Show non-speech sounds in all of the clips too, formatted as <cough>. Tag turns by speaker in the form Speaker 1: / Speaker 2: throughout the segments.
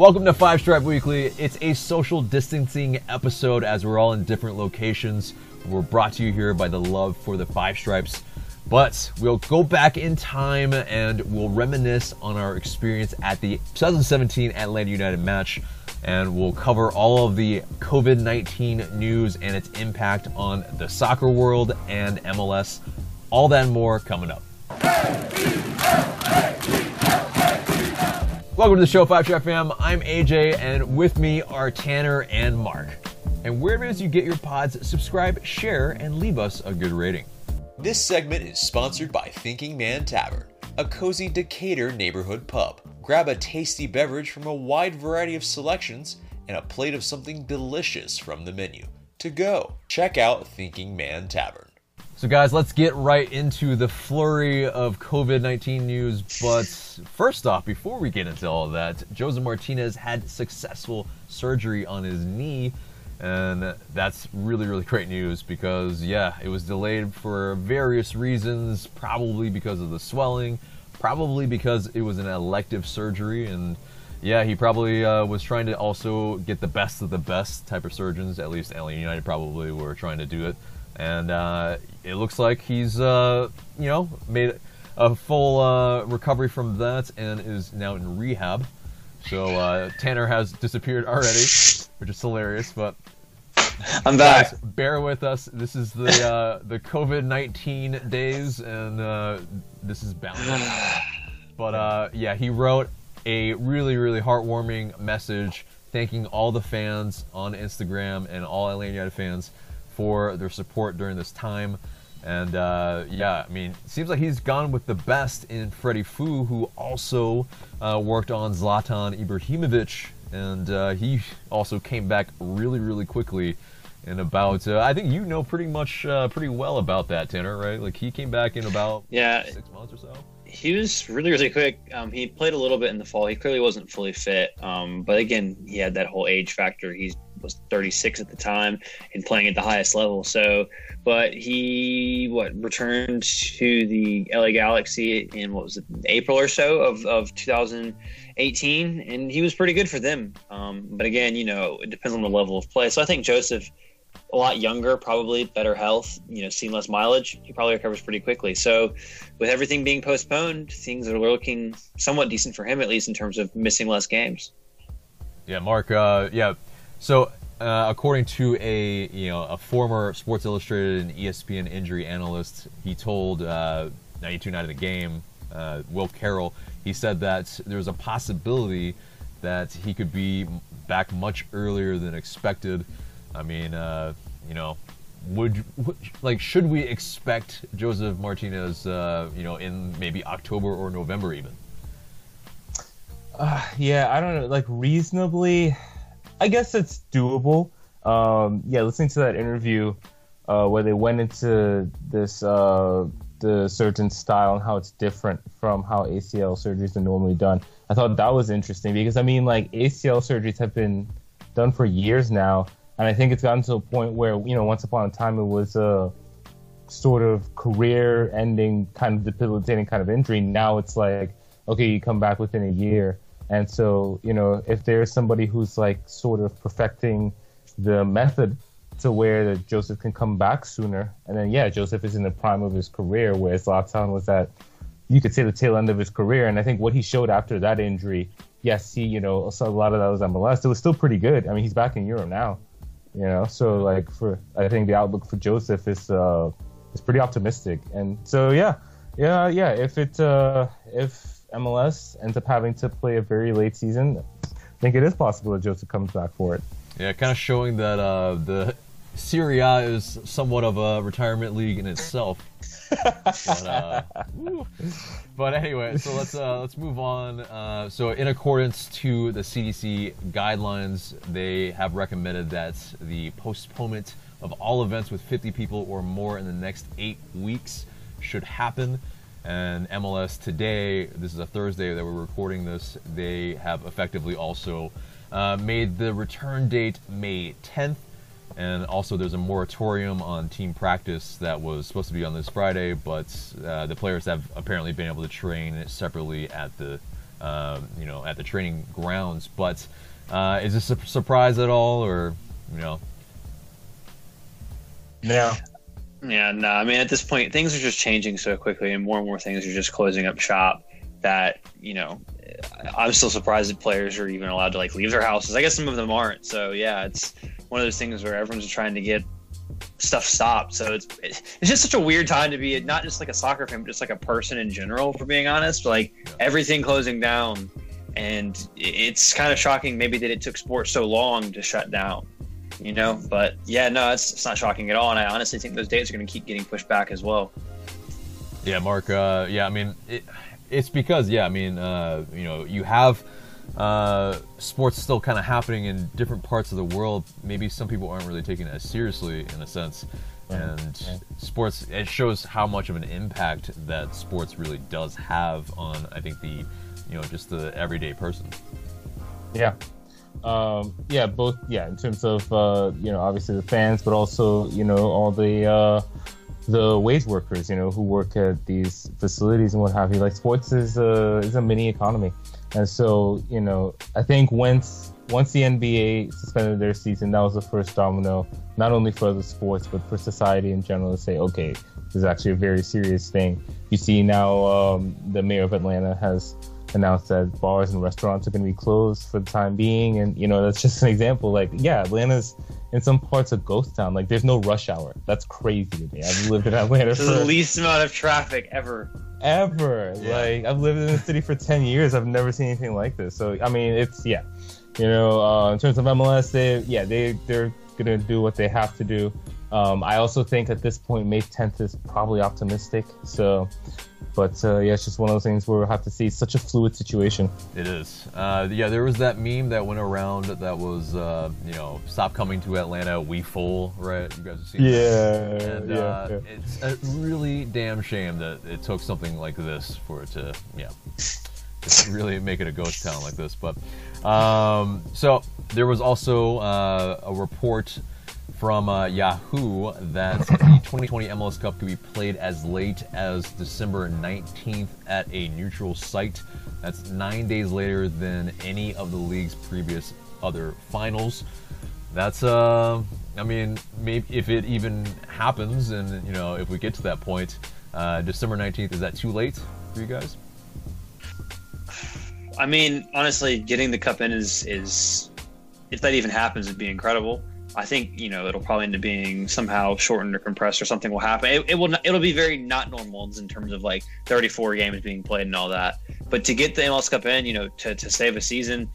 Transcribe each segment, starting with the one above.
Speaker 1: Welcome to Five Stripe Weekly. It's a social distancing episode as we're all in different locations. We're brought to you here by the love for the Five Stripes. But we'll go back in time and we'll reminisce on our experience at the 2017 Atlanta United match. And we'll cover all of the COVID 19 news and its impact on the soccer world and MLS. All that and more coming up. Welcome to the show, Five Stripe Fam. I'm AJ, and with me are Tanner and Mark. And wherever it is you get your pods, subscribe, share, and leave us a good rating.
Speaker 2: This segment is sponsored by Thinking Man Tavern, a cozy Decatur neighborhood pub. Grab a tasty beverage from a wide variety of selections and a plate of something delicious from the menu. To go, check out Thinking Man Tavern.
Speaker 1: So, guys, let's get right into the flurry of COVID 19 news. But first off, before we get into all that, Jose Martinez had successful surgery on his knee. And that's really, really great news because, yeah, it was delayed for various reasons, probably because of the swelling, probably because it was an elective surgery. And, yeah, he probably uh, was trying to also get the best of the best type of surgeons. At least Atlanta United probably were trying to do it and uh, it looks like he's uh, you know made a full uh, recovery from that and is now in rehab. So uh, Tanner has disappeared already, which is hilarious. But
Speaker 3: I'm back.
Speaker 1: Guys, bear with us. This is the uh, the COVID nineteen days, and uh, this is bound. but yeah, he wrote a really really heartwarming message thanking all the fans on Instagram and all Atlanta fans for their support during this time. And uh, yeah, I mean, seems like he's gone with the best in Freddie Fu, who also uh, worked on Zlatan Ibrahimovic, and uh, he also came back really, really quickly. In about, uh, I think you know pretty much, uh, pretty well about that, Tanner, right? Like he came back in about
Speaker 3: yeah
Speaker 1: six months or so.
Speaker 3: He was really, really quick. Um, he played a little bit in the fall. He clearly wasn't fully fit, um, but again, he had that whole age factor. He's was 36 at the time and playing at the highest level. So, but he what returned to the LA Galaxy in what was it April or so of, of 2018, and he was pretty good for them. Um, but again, you know, it depends on the level of play. So I think Josef. a lot younger, probably better health, you know, seeing less mileage, he probably recovers pretty quickly. So, with everything being postponed, things are looking somewhat decent for him, at least in terms of missing less games.
Speaker 1: Yeah, Mark. Uh, yeah, so, uh, according to a you know a former Sports Illustrated and ESPN injury analyst, he told uh, 92 Night of the Game, uh, Will Carroll, he said that there's a possibility that he could be back much earlier than expected. I mean, uh, you know, would, would, like should we expect Josef Martinez, uh, you know, in maybe October or November even?
Speaker 4: Uh, yeah, I don't know. Like reasonably, I guess it's doable. Um, yeah, listening to that interview uh, where they went into this uh, the surgeon style and how it's different from how ACL surgeries are normally done. I thought that was interesting because I mean, like ACL surgeries have been done for years now, and I think it's gotten to a point where you know, once upon a time it was a sort of career-ending, kind of debilitating kind of injury. Now it's like, okay, you come back within a year and so, you know, if there's somebody who's like sort of perfecting the method to where that Josef can come back sooner, and then yeah, Josef is in the prime of his career, whereas Zlatan was at you could say the tail end of his career. And I think what he showed after that injury, yes, he, you know, a lot of that was MLS. It was still pretty good. I mean, he's back in Europe now, you know. So like for I think the outlook for Josef is uh is pretty optimistic. And so yeah, yeah, yeah. If it uh if MLS ends up having to play a very late season, I think it is possible that Josef comes back for it.
Speaker 1: Yeah, kind of showing that uh, the Serie A is somewhat of a retirement league in itself. but, uh, <laughs> but, anyway, so let's uh, let's move on. Uh, so, in accordance to the CDC guidelines, they have recommended that the postponement of all events with 50 people or more in the next eight weeks should happen. And MLS today, this is a Thursday that we're recording this, they have effectively also uh, made the return date May 10th. And also, there's a moratorium on team practice that was supposed to be on this Friday, but uh, the players have apparently been able to train separately at the um, you know, at the training grounds. But uh, is this a surprise at all, or you know?
Speaker 4: No.
Speaker 3: Yeah, no. I mean, at this point, things are just changing so quickly, and more and more things are just closing up shop. That you know, I'm still surprised that players are even allowed to like leave their houses. I guess some of them aren't. So yeah, it's one of those things where everyone's trying to get stuff stopped. So it's it's just such a weird time to be not just like a soccer fan, but just like a person in general. For being honest, like everything closing down, and it's kind of shocking maybe that it took sports so long to shut down. You know, but yeah, no, it's, it's not shocking at all. And I honestly think those dates are going to keep getting pushed back as well.
Speaker 1: Yeah, Mark. Uh, yeah, I mean, it, it's because yeah, I mean, uh, you know, you have uh, sports still kind of happening in different parts of the world. Maybe some people aren't really taking it as seriously in a sense, and
Speaker 4: yeah.
Speaker 1: sports it shows how much of an impact that sports really does have on I think the you know just the everyday person.
Speaker 4: Yeah. Um, yeah, both. Yeah, in terms of uh, you know, obviously the fans, but also you know all the uh, the wage workers, you know, who work at these facilities and what have you. Like sports is a is a mini economy, and so you know, I think once once the NBA suspended their season, that was the first domino, not only for the sports but for society in general to say, okay, this is actually a very serious thing. You see now, um, the mayor of Atlanta has announced that bars and restaurants are going to be closed for the time being, and you know that's just an example. Like, yeah, Atlanta's in some parts a ghost town. Like, there's no rush hour. That's crazy to me. I've lived in Atlanta <laughs>
Speaker 3: This is the least amount of traffic ever.
Speaker 4: ever.
Speaker 1: Yeah.
Speaker 4: Like I've lived in the city for ten years. I've never seen anything like this. So I mean, it's yeah. You know, uh, in terms of MLS, they yeah they they're gonna do what they have to do. Um, I also think at this point May 10th is probably optimistic. So, but uh, yeah, it's just one of those things where we'll have to see. It's such a fluid situation.
Speaker 1: It is. Uh, yeah, there was that meme that went around that was, uh, you know, stop coming to Atlanta, we full, right? You guys have seen that?
Speaker 4: Yeah,
Speaker 1: And
Speaker 4: yeah,
Speaker 1: uh,
Speaker 4: yeah.
Speaker 1: it's a really damn shame that it took something like this for it to, yeah, to really make it a ghost town like this. But um, so there was also uh, a report from uh, Yahoo that the <laughs> 2020 MLS Cup could be played as late as December 19th at a neutral site. That's nine days later than any of the league's previous other finals. That's uh, I mean, maybe if it even happens, and you know, if we get to that point, uh, December 19th, is that too late for you guys?
Speaker 3: I mean, honestly, getting the cup in is is if that even happens, it'd be incredible. I think you know it'll probably end up being somehow shortened or compressed or something will happen. It, it will not, it'll be very not normal in terms of like 34 games being played and all that. But to get the MLS Cup in, you know, to, to save a season,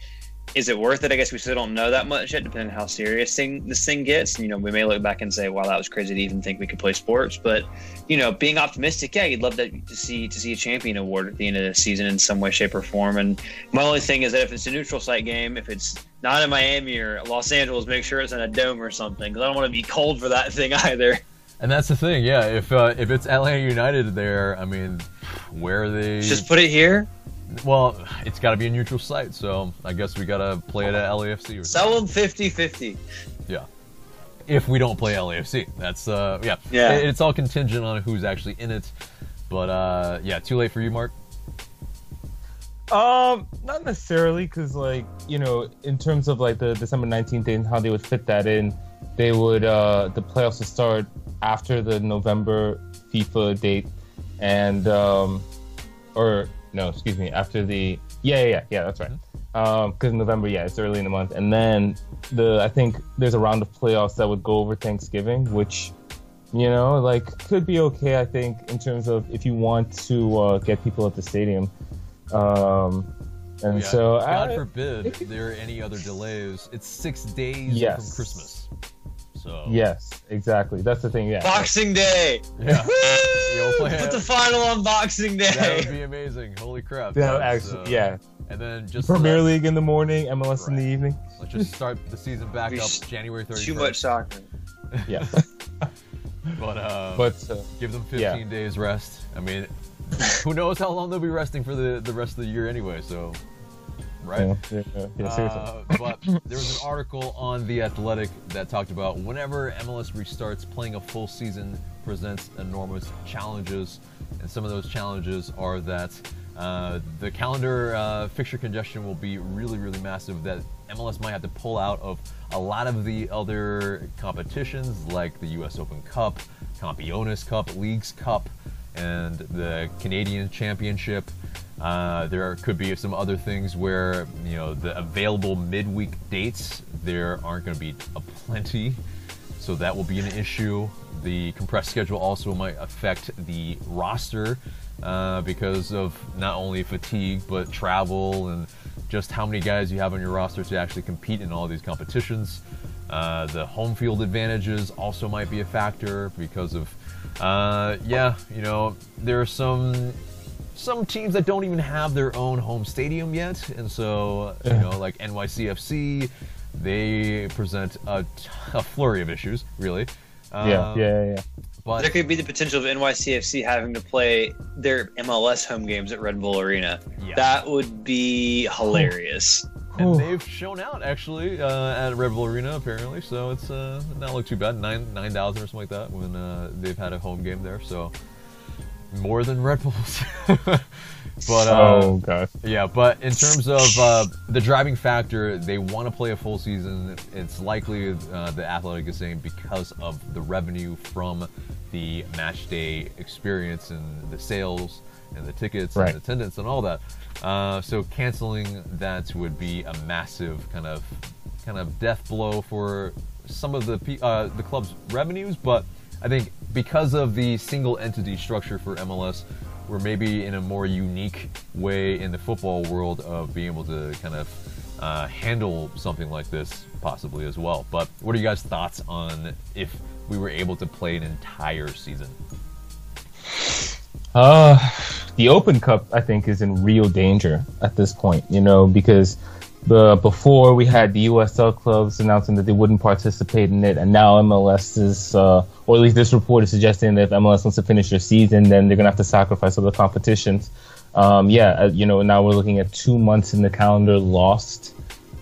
Speaker 3: is it worth it? I guess we still don't know that much yet, depending on how serious thing this thing gets. You know, we may look back and say, "Wow, that was crazy to even think we could play sports." But you know, being optimistic, yeah, you'd love to, to see to see a champion award at the end of the season in some way, shape, or form. And my only thing is that if it's a neutral site game, if it's not in Miami or Los Angeles, make sure it's in a dome or something, because I don't want to be cold for that <laughs> thing either.
Speaker 1: And that's the thing, yeah. If uh, if it's Atlanta United there, I mean, where are they?
Speaker 3: Just put it here,
Speaker 1: well, it's got to be a neutral site, so I guess we got to play it at LAFC or
Speaker 3: sell them 50-50.
Speaker 1: Yeah. If we don't play LAFC, that's uh, yeah.
Speaker 3: Yeah.
Speaker 1: It- it's all contingent on who's actually in it, but uh, yeah, too late for you, Mark.
Speaker 4: Um, not necessarily, because like you know, in terms of like the December nineteenth and how they would fit that in, they would uh the playoffs would start after the November FIFA date, and um, or no, excuse me, after the yeah yeah yeah, yeah that's right. Um, because November, yeah, it's early in the month, and then the I think there's a round of playoffs that would go over Thanksgiving, which you know like could be okay. I think in terms of if you want to uh, get people at the stadium. Um, and
Speaker 1: Yeah,
Speaker 4: so
Speaker 1: God
Speaker 4: I,
Speaker 1: forbid <laughs> there are any other delays. It's six days
Speaker 4: Yes.
Speaker 1: from Christmas, so
Speaker 4: yes, exactly. That's the thing. Yeah.
Speaker 3: Boxing Day.
Speaker 1: yeah,
Speaker 3: Woo! Put the final on Boxing Day.
Speaker 1: that would be amazing. Holy crap!
Speaker 4: Yeah,
Speaker 1: That's,
Speaker 4: actually,
Speaker 1: uh,
Speaker 4: yeah.
Speaker 1: And then just
Speaker 4: Premier
Speaker 1: let,
Speaker 4: League in the morning, MLS in the evening.
Speaker 1: Let's just start the season back up January 31st.
Speaker 3: Too much soccer. <laughs>
Speaker 4: Yeah.
Speaker 1: but uh,
Speaker 4: but uh,
Speaker 1: give them 15
Speaker 4: yeah.
Speaker 1: days rest. I mean, who knows how long they'll be resting for the the rest of the year anyway? So, right?
Speaker 4: yeah, yeah, yeah, seriously.
Speaker 1: Uh, but there was an article on The Athletic that talked about whenever MLS restarts, playing a full season presents enormous challenges. And some of those challenges are that Uh, the calendar uh, fixture congestion will be really, really massive. That MLS might have to pull out of a lot of the other competitions, like the U.S. Open Cup, Campeones Cup, Leagues Cup, and the Canadian Championship. Uh, there could be some other things where you know the available midweek dates there aren't going to be a plenty, so that will be an issue. The compressed schedule also might affect the roster uh, because of not only fatigue but travel and just how many guys you have on your roster to actually compete in all these competitions. Uh, the home field advantages also might be a factor because of, uh, yeah, you know, there are some some teams that don't even have their own home stadium yet, and so you know, like NYCFC, they present a, a flurry of issues, really.
Speaker 4: Um, yeah, yeah, yeah.
Speaker 3: But there could be the potential of NYCFC having to play their MLS home games at Red Bull Arena. Yeah. That would be hilarious.
Speaker 1: And they've shown out actually uh, at Red Bull Arena apparently, so it's uh, not look too bad. Nine nine thousand or something like that when uh, they've had a home game there. So more than Red Bulls. <laughs>
Speaker 4: but uh, oh
Speaker 1: yeah. But in terms of uh, the driving factor, they want to play a full season. It's likely uh, the Athletic is saying because of the revenue from the match day experience and the sales and the tickets right. and attendance and all that. Uh, so canceling that would be a massive kind of kind of death blow for some of the uh, the club's revenues, but I think because of the single entity structure for MLS, we're maybe in a more unique way in the football world of being able to kind of uh, handle something like this possibly as well. But what are you guys' thoughts on if we were able to play an entire season?
Speaker 4: Uh, the Open Cup, I think, is in real danger at this point, you know, because the before we had the USL clubs announcing that they wouldn't participate in it, and now MLS is, uh, or at least this report is suggesting that if MLS wants to finish their season, then they're gonna have to sacrifice other competitions. Um, yeah, uh, you know, now we're looking at two months in the calendar lost,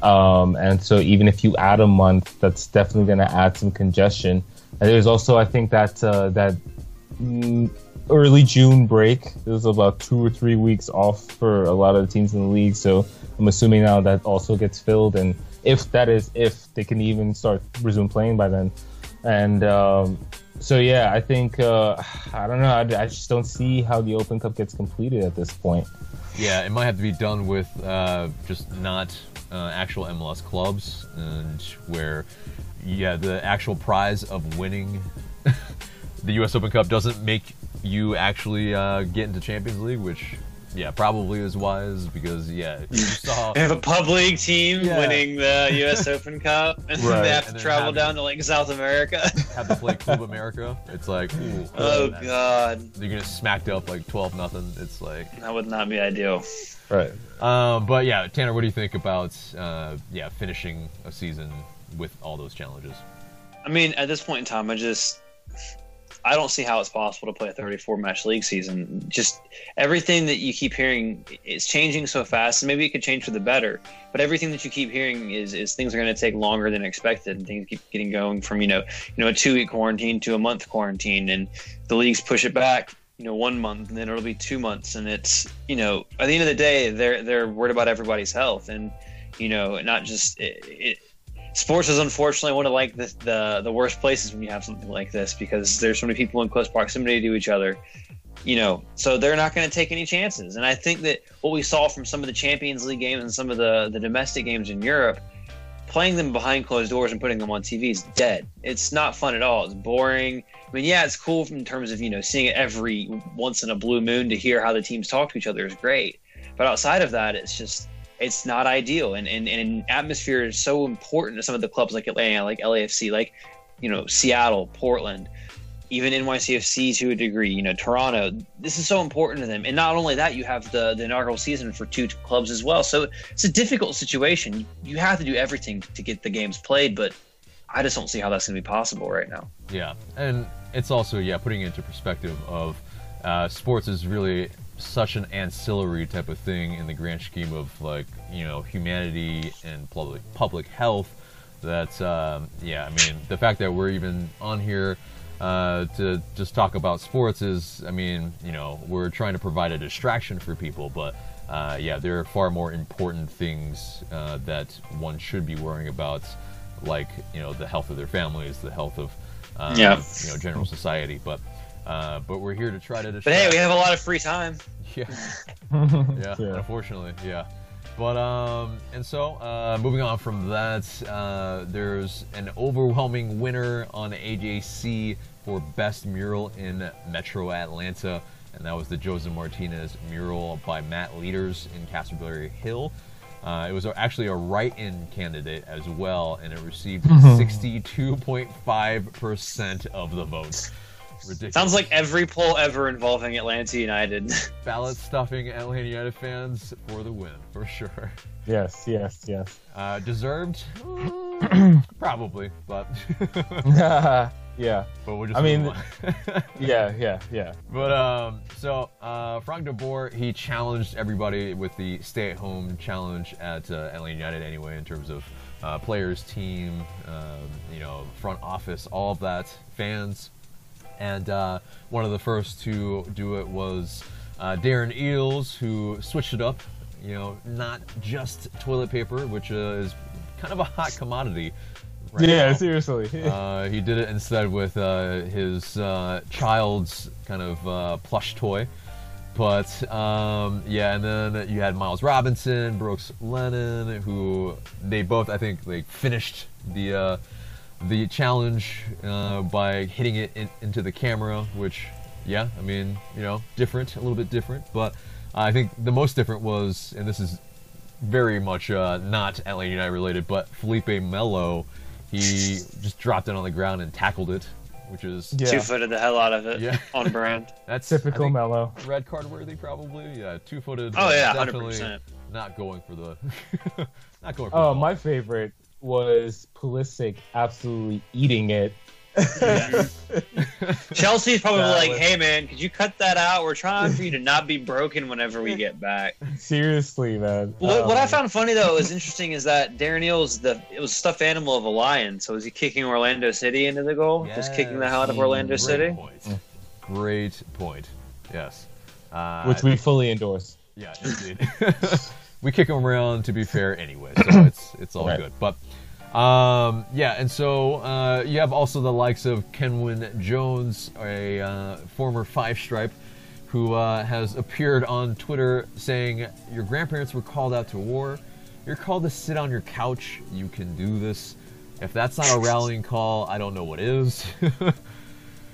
Speaker 4: um, and so even if you add a month, that's definitely gonna add some congestion. And there's also, I think that uh, that mm, early June break. There's about two or three weeks off for a lot of the teams in the league. So I'm assuming now that also gets filled, and if that is if they can even start resume playing by then. And um, so yeah, I think uh, I don't know. I, I, just don't see how the Open Cup gets completed at this point.
Speaker 1: Yeah, it might have to be done with uh, just not uh, actual MLS clubs, and where yeah, the actual prize of winning <laughs> the U.S. Open Cup doesn't make you actually uh, get into Champions League, which yeah probably is wise because yeah you <laughs> saw
Speaker 3: they have a pub league team yeah. winning the U.S. <laughs> Open Cup, and right. they have to travel down to like South America. <laughs>
Speaker 1: have to play Club America. It's like ooh,
Speaker 3: oh god,
Speaker 1: they're gonna smacked up like twelve nothing. It's like
Speaker 3: that would not be ideal.
Speaker 1: Right. Um, but yeah, Tanner, what do you think about uh, yeah finishing a season with all those challenges?
Speaker 3: I mean, at this point in time, I just I don't see how it's possible to play a 34 match league season. Just everything that you keep hearing is changing so fast, and maybe it could change for the better. But everything that you keep hearing is is things are going to take longer than expected, and things keep getting going from you know you know a two week quarantine to a month quarantine, and the leagues push it back you know one month and then it'll be two months and it's you know at the end of the day they're they're worried about everybody's health and you know not just it, it sports is unfortunately one of like the, the the worst places when you have something like this because there's so many people in close proximity to each other you know so they're not going to take any chances. And i think that what we saw from some of the champions league games and some of the the domestic games in europe playing them behind closed doors and putting them on tv is dead. It's not fun at all. It's boring. I mean yeah it's cool in terms of you know seeing it every once in a blue moon to hear how the teams talk to each other is great. But outside of that it's just it's not ideal. And, and, and atmosphere is so important to some of the clubs like Atlanta, like LAFC, like, you know, Seattle, Portland, even NYCFC to a degree, you know, Toronto. This is so important to them. And not only that, you have the, the inaugural season for two clubs as well. So it's a difficult situation. You have to do everything to get the games played, but I just don't see how that's going to be possible right now.
Speaker 1: Yeah. And it's also, yeah, putting into perspective of uh, sports is really such an ancillary type of thing in the grand scheme of like you know humanity and public public health that um, yeah I mean the fact that we're even on here uh, to just talk about sports is, I mean, you know, we're trying to provide a distraction for people, but uh, yeah, there are far more important things uh, that one should be worrying about, like you know, the health of their families, the health of um,
Speaker 3: Yeah.
Speaker 1: you know, general society. But uh, but we're here to try to distract.
Speaker 3: But hey, we have a lot of free time. <laughs>
Speaker 1: yeah, <laughs> yeah,
Speaker 4: Yeah.
Speaker 1: unfortunately, yeah. But um, and so uh, moving on from that, uh, there's an overwhelming winner on AJC for best mural in Metro Atlanta, and that was the Jose Martinez mural by Matt Leaders in Castleberry Hill. Uh, it was actually a write-in candidate as well, and it received <laughs> 62.5% of the votes. Ridiculous.
Speaker 3: Sounds like every poll ever involving Atlanta United. <laughs>
Speaker 1: ballot stuffing Atlanta United fans for the win, for sure.
Speaker 4: yes, yes, yes.
Speaker 1: Uh, deserved? <clears throat> Probably, but <laughs>
Speaker 4: yeah,
Speaker 1: but we'll just
Speaker 4: I mean- <laughs> yeah, yeah, yeah.
Speaker 1: but um, so uh, Frank de Boer he challenged everybody with the stay-at-home challenge at uh, Atlanta United anyway in terms of uh, players, team, um, you know, front office, all of that, fans, and uh, one of the first to do it was uh, Darren Eales, who switched it up. You know, not just toilet paper, which uh, is kind of a hot commodity. Right
Speaker 4: yeah,
Speaker 1: now.
Speaker 4: seriously. <laughs>
Speaker 1: Uh, he did it instead with uh, his uh, child's kind of uh, plush toy. But um, yeah, and then you had Miles Robinson, Brooks Lennon, who they both I think like finished the uh, the challenge uh, by hitting it in, into the camera, which yeah, I mean you know different, a little bit different, but I think the most different was, and this is very much uh, not Atlanta United related, but Felipe Melo, he just dropped it on the ground and tackled it, which is
Speaker 4: Yeah.
Speaker 3: Two footed the hell out of it.
Speaker 1: Yeah.
Speaker 3: On brand. <laughs>
Speaker 1: that's
Speaker 4: Typical
Speaker 1: think,
Speaker 4: Melo.
Speaker 1: red card worthy probably. Yeah, two footed.
Speaker 3: Oh yeah, 100%.
Speaker 1: not going for the <laughs> not going for.
Speaker 4: Oh,
Speaker 1: the
Speaker 4: my favorite was Pulisic absolutely eating it. <laughs>
Speaker 3: Chelsea's probably
Speaker 4: That
Speaker 3: like,
Speaker 4: was-
Speaker 3: hey man, could you cut that out? We're trying for you to not be broken whenever we get back.
Speaker 4: Seriously, man.
Speaker 3: What, what I
Speaker 4: Um,
Speaker 3: found funny though is interesting is that Darren Eales the it was a stuffed animal of a lion. So was he kicking Orlando City into the goal? Just kicking the hell out of Orlando
Speaker 1: Great
Speaker 3: City?
Speaker 1: Point. Great point. Yes. Uh,
Speaker 4: which we fully endorse.
Speaker 1: Yeah, indeed. <laughs> we kick them around to be fair anyway, so it's it's all
Speaker 4: Right.
Speaker 1: good. But um, yeah, and so uh, you have also the likes of Kenwyne Jones, a uh, former five stripe, who uh, has appeared on Twitter saying, "Your grandparents were called out to war. You're called to sit on your couch. You can do this. If that's not a rallying call, I don't know what is."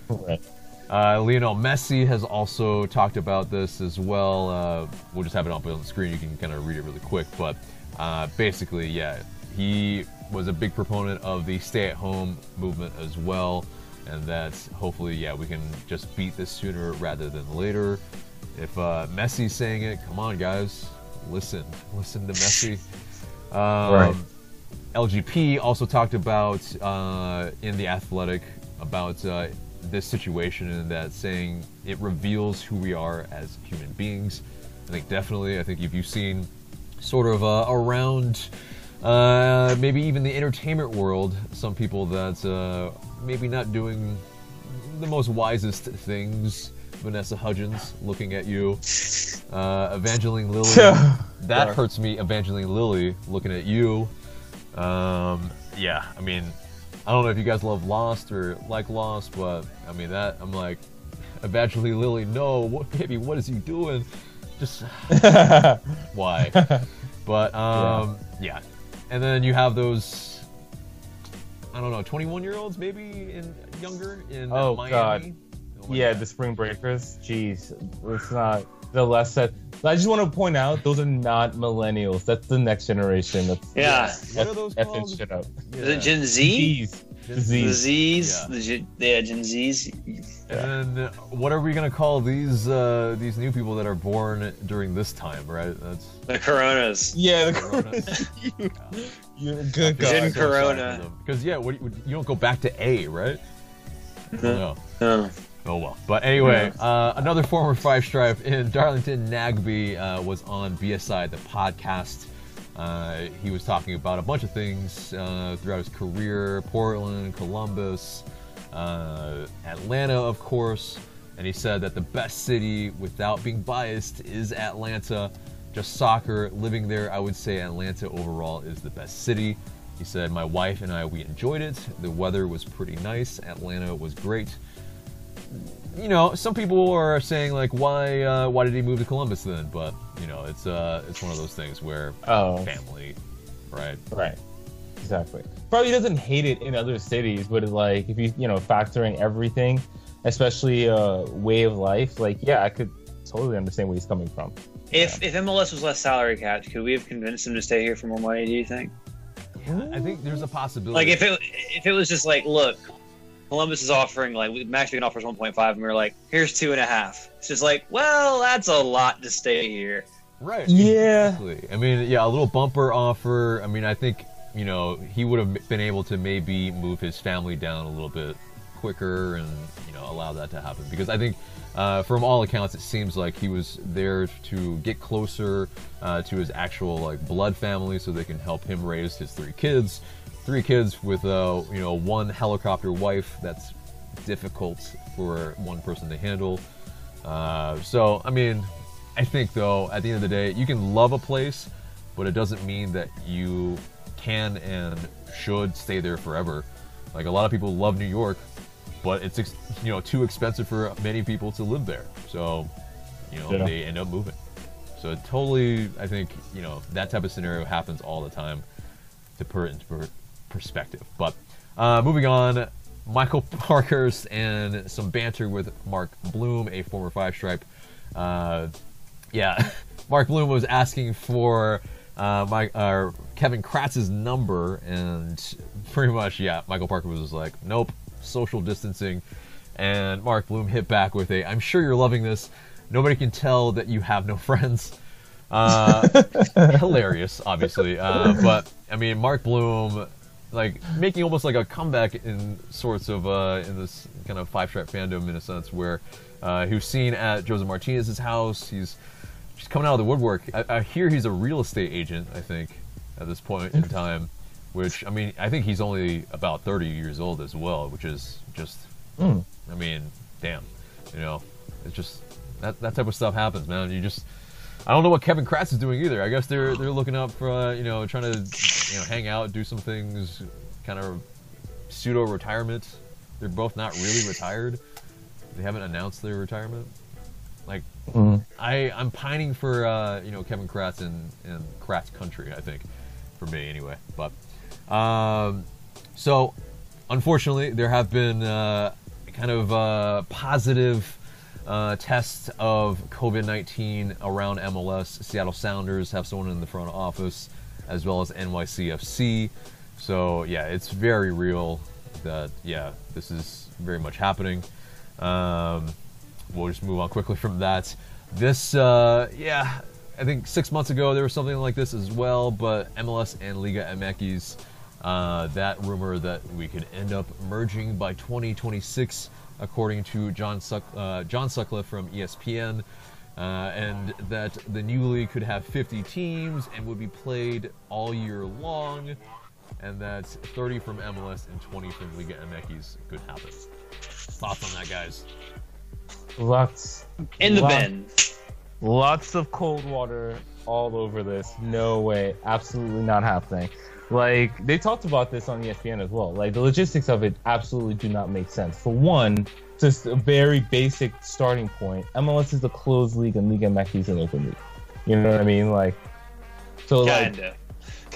Speaker 4: Right. <laughs>
Speaker 1: Uh, Lionel Messi has also talked about this as well. Uh, we'll just have it up on the screen. You can kind of read it really quick. But uh, basically, yeah, he was a big proponent of the stay at home movement as well. And that hopefully, yeah, we can just beat this sooner rather than later. If uh, Messi's saying it, come on, guys, listen. Listen to Messi. Um,
Speaker 4: Right.
Speaker 1: LGP also talked about uh, in the Athletic about uh, this situation and that saying it reveals who we are as human beings. I think definitely. I think if you've seen sort of uh, around uh, maybe even the entertainment world, some people that uh, maybe not doing the most wisest things. Vanessa Hudgens looking at you. Uh, Evangeline Lilly. <laughs> that
Speaker 4: Sorry.
Speaker 1: hurts me. Evangeline Lilly looking at you. Um, yeah, I mean, I don't know if you guys love Lost or like Lost, but I mean that I'm like, <laughs> Evangeline Lilly, no, what, baby, what is he doing? Just <sighs> <laughs> why? But um, yeah. And then you have those, I don't know, 21 year olds maybe in younger in
Speaker 4: Oh,
Speaker 1: Miami.
Speaker 4: God.
Speaker 1: Oh my
Speaker 4: yeah,
Speaker 1: God.
Speaker 4: the spring breakers. Jeez, it's not the less said. I just want to point out those are not millennials. That's the next generation. That's
Speaker 3: Yeah.
Speaker 1: What are those
Speaker 4: effing
Speaker 1: called?
Speaker 4: shit up.
Speaker 3: Is it Gen Z?
Speaker 4: Z's.
Speaker 3: The
Speaker 4: Z's.
Speaker 3: Z's?
Speaker 1: Yeah.
Speaker 3: The Gen- yeah, Gen Z's.
Speaker 1: And then uh, what are we gonna call these uh, these new people that are born during this time, right? That's
Speaker 3: The Coronas.
Speaker 4: Yeah, <laughs> <laughs>
Speaker 1: Corona.
Speaker 4: the, you, good God.
Speaker 3: Gen
Speaker 4: God.
Speaker 3: Corona.
Speaker 1: Because yeah, what, you you don't go back to A, right? No.
Speaker 3: Oh.
Speaker 1: Oh well. But anyway, uh, another former Five Stripe in Darlington Nagbe uh, was on BSI, the podcast. Uh, he was talking about a bunch of things uh, throughout his career Portland, Columbus, Uh, Atlanta, of course, and he said that the best city, without being biased, is Atlanta. Just soccer, living there, I would say Atlanta overall is the best city. He said, My wife and I, we enjoyed it. The weather was pretty nice. Atlanta was great. You know, some people are saying like, why, uh, why did he move to Columbus then? But you know, it's uh, it's one of those things where
Speaker 4: Oh.
Speaker 1: family, right?
Speaker 4: Right. Exactly. Probably doesn't hate it in other cities, but like if you you know factoring everything, especially uh way of life, like yeah, I could totally understand where he's coming from.
Speaker 3: If if MLS was less salary capped, could we have convinced him to stay here for more money? Do you think?
Speaker 1: I think there's a possibility.
Speaker 3: Like if it if it was just like, look, Columbus is offering like we- Max Beacon offers one point five, and we are like, here's two and a half. It's just like, well, that's a lot to stay here.
Speaker 1: Right.
Speaker 4: Yeah.
Speaker 1: Exactly. I mean, yeah, a little bumper offer. I mean, I think you know he would have been able to maybe move his family down a little bit quicker and you know allow that to happen because I think. Uh, from all accounts, it seems like he was there to get closer uh, to his actual like blood family, so they can help him raise his three kids. Three kids with uh, you know one helicopter wife. That's difficult for one person to handle. Uh, so, I mean, I think though, at the end of the day, you can love a place, but it doesn't mean that you can and should stay there forever. Like a lot of people love New York, but it's ex- you know too expensive for many people to live there. So, you know,
Speaker 4: Yeah.
Speaker 1: they end up moving. So totally, I think you know that type of scenario happens all the time to put it into perspective. But uh, moving on, Michael <laughs> Parkhurst and some banter with Mark Bloom, a former Five Stripe. Uh, yeah, <laughs> Mark Bloom was asking for uh, my, uh, Kevin Kratz's number, and <laughs> pretty much, yeah, Michael Parkhurst was like, nope, social distancing. And Mark Bloom hit back with a, I'm sure you're loving this. Nobody can tell that you have no friends. Uh, hilarious, obviously. Uh, but I mean, Mark Bloom, like making almost like a comeback in sorts of uh, in this kind of five stripe fandom in a sense, where uh, he was seen at Josef Martinez's house. He's just coming out of the woodwork. I, I hear he's a real estate agent. I think at this point in <laughs> time, which I mean, I think he's only about 30 years old as well, which is just,
Speaker 4: Mm.
Speaker 1: I mean, damn, you know, it's just that that type of stuff happens, man. You just I don't know what Kevin Kratz is doing either. I guess they're they're looking up for uh, you know trying to you know hang out, do some things, kind of pseudo retirement. They're both not really retired. They haven't announced their retirement. Like
Speaker 4: Mm.
Speaker 1: I I'm pining for uh, you know Kevin Kratz and in Kratz country. I think for me anyway. But um, so unfortunately there have been uh, kind of uh, positive uh, tests of COVID 19 around MLS. Seattle Sounders have someone in the front office, as well as NYCFC. So, yeah, it's very real that, yeah, this is very much happening. Um, we'll just move on quickly from that. This, uh, yeah, I think six months ago there was something like this as well, but MLS and Liga MX, uh, that rumor that we could end up merging by 2026, according to John Suck, uh, John Sutcliffe from ESPN, uh, and that the new league could have 50 teams and would be played all year long, and that 30 from MLS and 20 from Liga MX could happen. Thoughts on that, guys?
Speaker 4: Lots
Speaker 3: In the
Speaker 4: Wow.
Speaker 3: bin.
Speaker 4: lots of cold water all over this. No way. Absolutely not happening. Like they talked about this on ESPN as well. Like the logistics of it absolutely do not make sense. For one, just a very basic starting point. MLS is a closed league and Liga MX is an open league. You know what I mean? Like so like
Speaker 3: Kinda.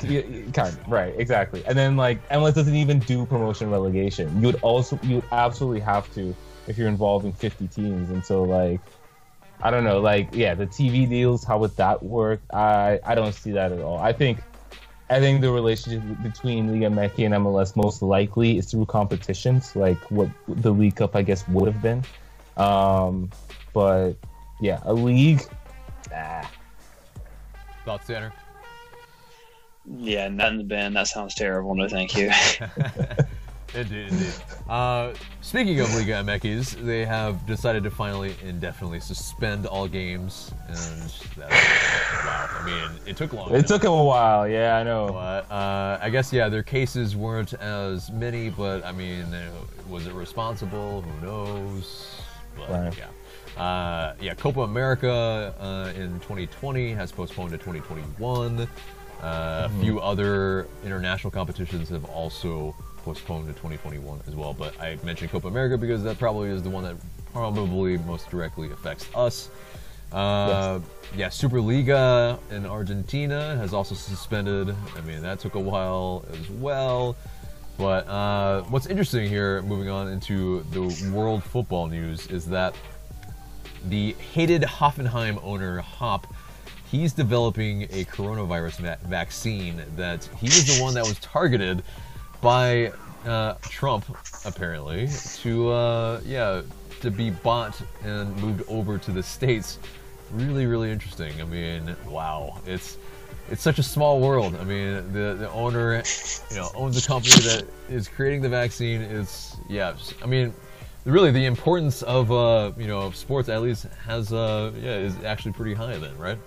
Speaker 4: yeah, kind of right, exactly. And then like MLS doesn't even do promotion relegation. You would also you would absolutely have to if you're involving 50 teams. And so like I don't know, like yeah, the TV deals, how would that work? I I don't see that at all. I think I think the relationship between Liga MX and MLS most likely is through competitions, like what the League Cup I guess would have been. Um, but yeah, a league. Ah,
Speaker 1: Thoughts, Tanner?
Speaker 3: Yeah, not in the bin. That sounds terrible. No, thank you. <laughs> <laughs>
Speaker 1: Indeed, indeed. Uh, speaking of Liga MX, they have decided to finally indefinitely suspend all games, and that's wow. I mean, it took a long.
Speaker 4: It
Speaker 1: enough.
Speaker 4: took them a while. Yeah, I know.
Speaker 1: But uh, I guess yeah, their cases weren't as many, but I mean, was it responsible? Who knows? But
Speaker 4: Right.
Speaker 1: yeah. Uh, yeah, Copa America uh, in 2020 has postponed to 2021. Uh, A few other international competitions have also postponed to 2021 as well. But I mentioned Copa America because that probably is the one that probably most directly affects us. Uh, yeah, Superliga in Argentina has also suspended. I mean, that took a while as well. But uh, what's interesting here, moving on into the world football news, is that the hated Hoffenheim owner Hopp, he's developing a coronavirus va- vaccine that he was the one that was targeted by uh, Trump, apparently, to uh, yeah to be bought and moved over to the states. Really, really interesting. I mean, wow, it's it's such a small world. I mean, the the owner, you know, owns a company that is creating the vaccine. It's yeah. I mean, really, the importance of uh, you know sports at least has uh, yeah is actually pretty high then, right?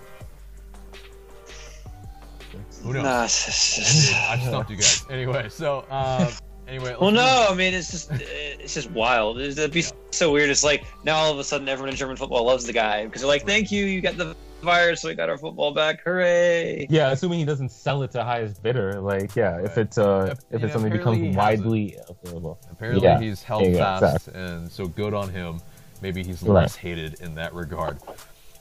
Speaker 1: Who knows?
Speaker 3: Nah, it's just-
Speaker 1: I stumped you guys. <laughs> Anyway, so uh, anyway.
Speaker 3: well,
Speaker 1: let's
Speaker 3: no, I mean it's just it's just wild. It'd be so weird. It's like now all of a sudden everyone in German football loves the guy because they're like, "Thank you, you got the virus, so we got our football back, hooray!"
Speaker 4: Yeah, assuming he doesn't sell it to highest bidder. Like, yeah, if it's uh, if
Speaker 1: Yeah,
Speaker 4: it's something becomes
Speaker 1: has
Speaker 4: widely available.
Speaker 1: Apparently,
Speaker 4: Yeah.
Speaker 1: he's held
Speaker 4: Yeah, yeah,
Speaker 1: fast, and so good on him. Maybe he's
Speaker 4: Right.
Speaker 1: less hated in that regard.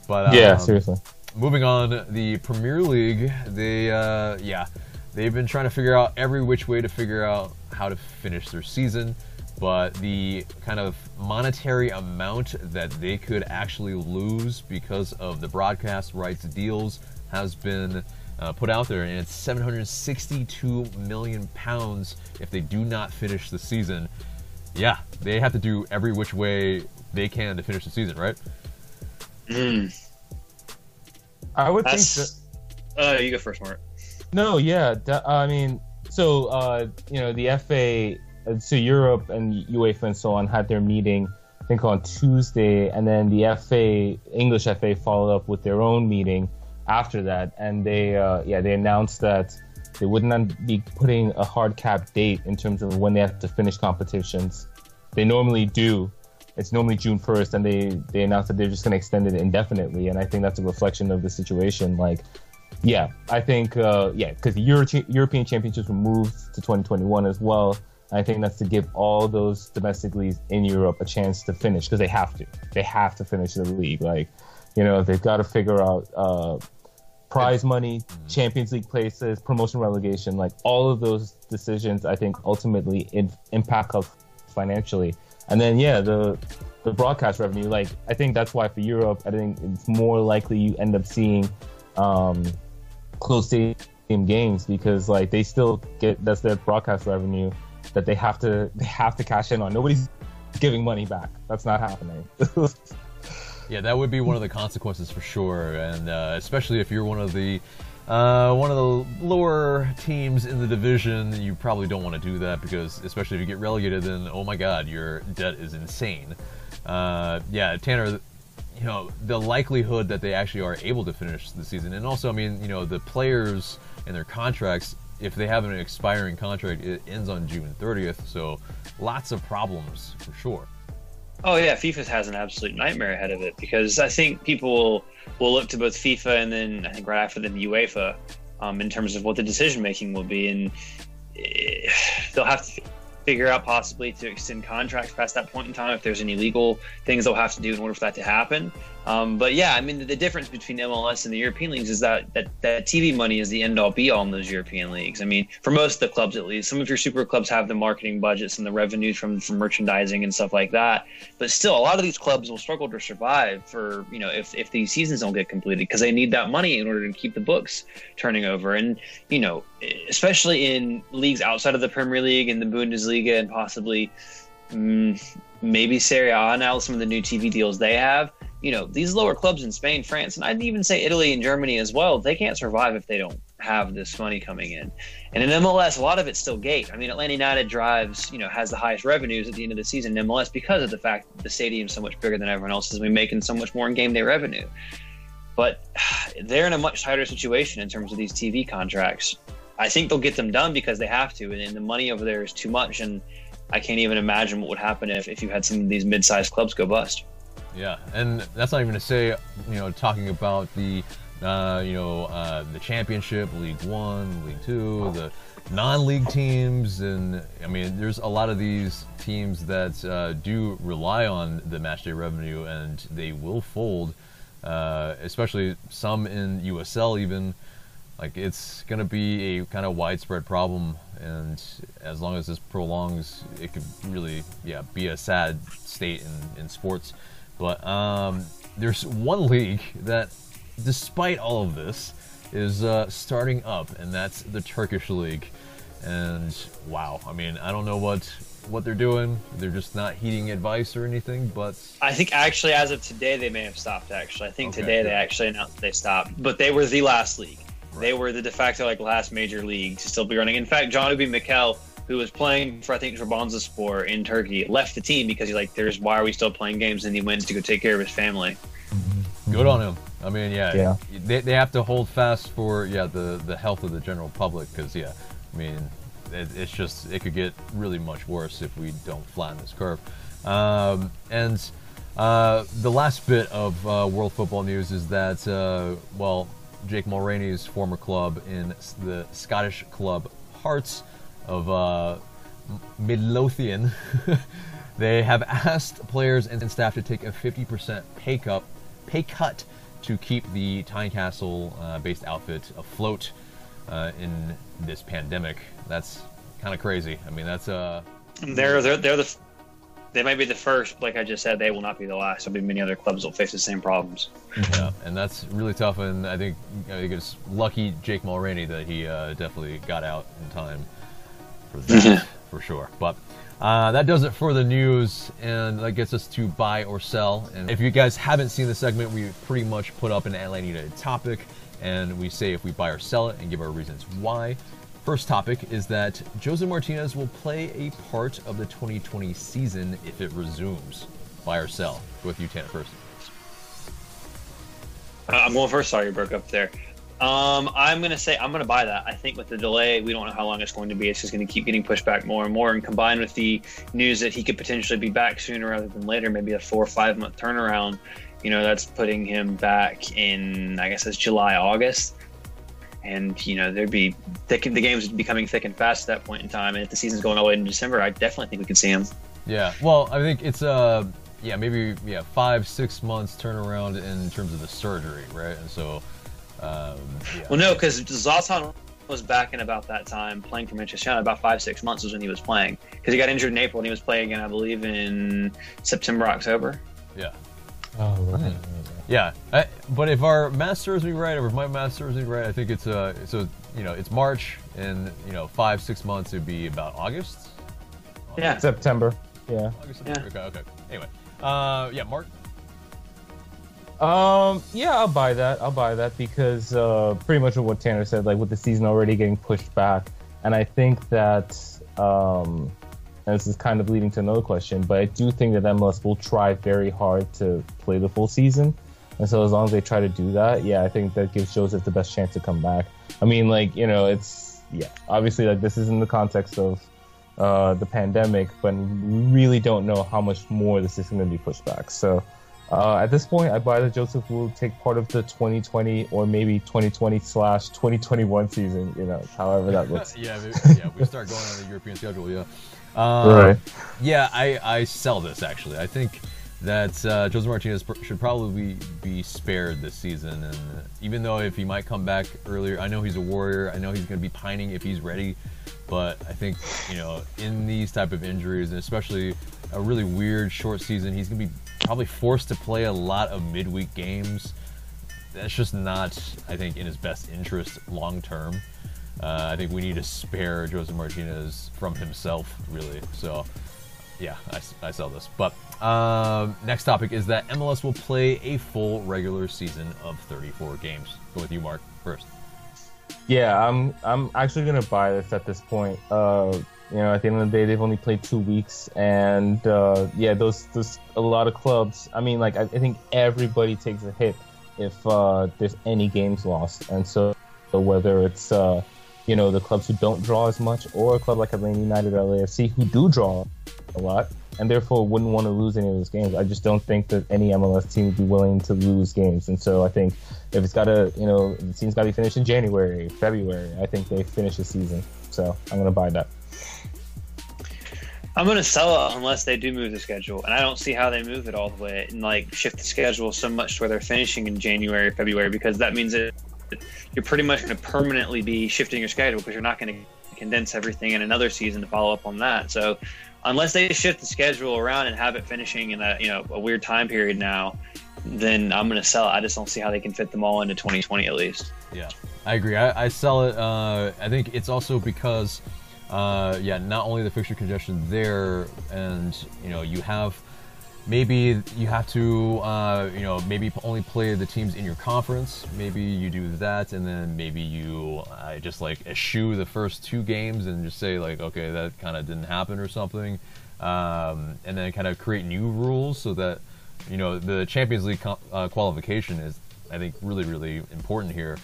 Speaker 1: But
Speaker 4: yeah,
Speaker 1: um,
Speaker 4: seriously.
Speaker 1: Moving on, the Premier League, they uh, yeah, they've been trying to figure out every which way to figure out how to finish their season. But the kind of monetary amount that they could actually lose because of the broadcast rights deals has been uh, put out there, and it's 762 million pounds if they do not finish the season. Yeah, they have to do every which way they can to finish the season, right?
Speaker 3: Mm,
Speaker 4: I would think that.
Speaker 3: Uh, you go first, Mark.
Speaker 4: No, yeah. I mean, so uh, you know, the FA, so Europe and UEFA and so on had their meeting, I think on Tuesday, and then the FA, English FA, followed up with their own meeting after that, and they, uh, yeah, they announced that they would not be putting a hard cap date in terms of when they have to finish competitions. They normally do. It's normally June 1st, and they they announced that they're just going to extend it indefinitely, and I think that's a reflection of the situation. Like, yeah, I think uh, yeah, because the Euro- European Championships were moved to 2021 as well. I think that's to give all those domestic leagues in Europe a chance to finish because they have to. They have to finish the league. Like, you know, they've got to figure out uh, prize money, Champions League places, promotion, relegation. Like all of those decisions, I think ultimately in, impact us financially. And then yeah, the the broadcast revenue. Like I think that's why for Europe, I think it's more likely you end up seeing um, close stadium games because like they still get that's their broadcast revenue that they have to <laughs> they have to cash in on. Nobody's giving money back. That's not happening. <laughs>
Speaker 1: Yeah, that would be one of the consequences for sure, and uh, especially if you're one of the uh, one of the lower teams in the division, you probably don't want to do that because, especially if you get relegated, then oh my God, your debt is insane. Uh, yeah, Tanner, you know the likelihood that they actually are able to finish the season, and also, I mean, you know, the players and their contracts. If they have an expiring contract, it ends on June 30th, so lots of problems for sure.
Speaker 3: Oh yeah, FIFA has an absolute nightmare ahead of it because I think people will, will look to both FIFA and then I think right after them UEFA um, in terms of what the decision making will be, and eh, they'll have to figure out possibly to extend contracts past that point in time if there's any legal things they'll have to do in order for that to happen. Um, but yeah, I mean the, the difference between MLS and the European leagues is that, that that TV money is the end all be all in those European leagues. I mean, for most of the clubs at least, some of your super clubs have the marketing budgets and the revenues from from merchandising and stuff like that. But still, a lot of these clubs will struggle to survive for you know if if these seasons don't get completed because they need that money in order to keep the books turning over. And you know, especially in leagues outside of the Premier League and the Bundesliga and possibly. Mm, maybe Serie A now, some of the new TV deals they have, you know, these lower clubs in Spain, France, and I'd even say Italy and Germany as well, they can't survive if they don't have this money coming in. And in MLS, a lot of it's still gate. I mean, Atlanta United drives, you know, has the highest revenues at the end of the season in MLS because of the fact that the stadium's so much bigger than everyone else is. We making so much more in game day revenue. But <sighs> they're in a much tighter situation in terms of these TV contracts. I think they'll get them done because they have to, and, and the money over there is too much. And I can't even imagine what would happen if, if you had some of these mid-sized clubs go bust.
Speaker 1: Yeah, and that's not even to say, you know, talking about the, uh, you know, uh, the championship, League One, League Two, the non-league teams, and I mean, there's a lot of these teams that uh, do rely on the matchday revenue, and they will fold, uh, especially some in USL even. Like it's going to be a kind of widespread problem, and as long as this prolongs, it could really, yeah, be a sad state in, in sports. But um, there's one league that, despite all of this, is uh, starting up, and that's the Turkish league. And wow, I mean, I don't know what what they're doing. They're just not heeding advice or anything. But
Speaker 3: I think actually, as of today, they may have stopped. Actually, I think
Speaker 1: Okay,
Speaker 3: today
Speaker 1: good.
Speaker 3: they actually announced they stopped. But they were the last league. They were the de facto like last major league to still be running. In fact, John Obi Mikel, who was playing for I think Trabzonspor in Turkey, left the team because he's like, "There's why are we still playing games?" And he went to go take care of his family.
Speaker 1: good on him. I mean, yeah,
Speaker 4: Yeah.
Speaker 1: They, they have to hold fast for yeah the the health of the general public because yeah, I mean, it, it's just it could get really much worse if we don't flatten this curve. Um, and uh, the last bit of uh, world football news is that uh, well, Jake Mulraney's former club in the Scottish club Hearts of uh, Midlothian. <laughs> They have asked players and staff to take a 50% pay cut, pay cut to keep the Tynecastle uh, based outfit afloat uh, in this pandemic. That's kind of crazy. I mean, that's uh,
Speaker 3: They're they're they're the they might be the first. Like I just said, they will not be the last. There'll be many other clubs that will face the same problems.
Speaker 1: yeah, and that's really tough. And I think I think it's lucky Jake Mulraney that he uh, definitely got out in time for that for sure. But uh, that does it for the news, and that gets us to buy or sell. And if you guys haven't seen the segment, we pretty much put up an Atlanta United topic, and we say if we buy or sell it and give our reasons why. First topic is that Josef Martinez will play a part of the 2020 season if it resumes. Buy or sell? Go with you, Tanner, first.
Speaker 3: Uh, I'm going first. Sorry, you broke up there. Um, I'm gonna say I'm gonna buy that. I think with the delay, we don't know how long it's going to be. It's just gonna keep getting pushed back more and more. And combined with the news that he could potentially be back sooner rather than later, maybe a four or five month turnaround, you know, that's putting him back in I guess it's July, August. And you know, there'd be thick. The games would be coming thick and fast at that point in time. And if the season's going all the way into December, I definitely think we could see him.
Speaker 1: Yeah, well, I think it's uh, yeah, maybe yeah, five six months turnaround in terms of the surgery, right? And so, um, yeah.
Speaker 3: Well, no, because Zlatan was back in about that time playing for Manchester United. About five, six months was when he was playing because he got injured in April and he was playing again, I believe, in September, October.
Speaker 1: yeah,
Speaker 4: Oh, right.
Speaker 1: yeah. I, but if our math serves me right, or if my math serves me right, I think it's uh, so you know, it's March, and you know, five six months would be about August.
Speaker 3: Yeah.
Speaker 4: September. Yeah.
Speaker 1: August,
Speaker 3: Yeah.
Speaker 1: Okay, okay. Anyway, uh, yeah, Mark.
Speaker 4: Um, yeah, I'll buy that. I'll buy that because uh, pretty much what Tanner said, like with the season already getting pushed back, and I think that um, and this is kind of leading to another question, but I do think that MLS will try very hard to play the full season, and so as long as they try to do that, yeah, I think that gives Josef the best chance to come back. I mean, like you know, it's yeah, obviously like this is in the context of uh, the pandemic, but we really don't know how much more this is going to be pushed back. So. Uh, at this point, I buy that Josef will take part of the 2020 or maybe 2020 slash 2021 season. You know, however that looks. <laughs>
Speaker 1: yeah, we- <laughs> yeah. We start going on the European schedule. Yeah. Um, Yeah, I, I sell this actually. I think that uh, Josef Martinez pr- should probably be spared this season. And uh, even though if he might come back earlier, I know he's a warrior. I know he's going to be pining if he's ready. But I think you know, in these type of injuries, and especially a really weird short season, he's going to be probably forced to play a lot of midweek games. That's just not, I think, in his best interest long term. Uh, I think we need to spare Josef Martinez from himself, really. So Yeah, I, I saw this. But um, next topic is that MLS will play a full regular season of 34 games. Go with you, Mark, first.
Speaker 4: Yeah, I'm I'm actually gonna buy this at this point. Uh, you know, at the end of the day, they've only played two weeks, and uh, yeah, those those a lot of clubs. I mean, like I, I think everybody takes a hit if uh, there's any games lost, and so, whether it's uh, you know the clubs who don't draw as much, or a club like Atlanta United or LAFC who do draw a lot, and therefore wouldn't want to lose any of those games. I just don't think that any MLS team would be willing to lose games, and so I think if it's got to, you know, the team's got to be finished in January, February, I think they finish the season. So I'm gonna buy that.
Speaker 3: I'm going to sell it unless they do move the schedule, and I don't see how they move it all the way and like shift the schedule so much to where they're finishing in January, or February, because that means that you're pretty much going to permanently be shifting your schedule because you're not going to condense everything in another season to follow up on that. So unless they shift the schedule around and have it finishing in a you know a weird time period now, then I'm going to sell it. I just don't see how they can fit them all into 2020 at least.
Speaker 1: Yeah, I agree. I, I sell it. Uh, I think it's also because uh, yeah, not only the fixture congestion there, and you know you have maybe you have to uh, you know maybe only play the teams in your conference. Maybe you do that, and then maybe you uh, just like eschew the first two games and just say like, okay, that kind of didn't happen or something, um, and then kind of create new rules so that you know the Champions League co- uh, qualification is I think really really important here.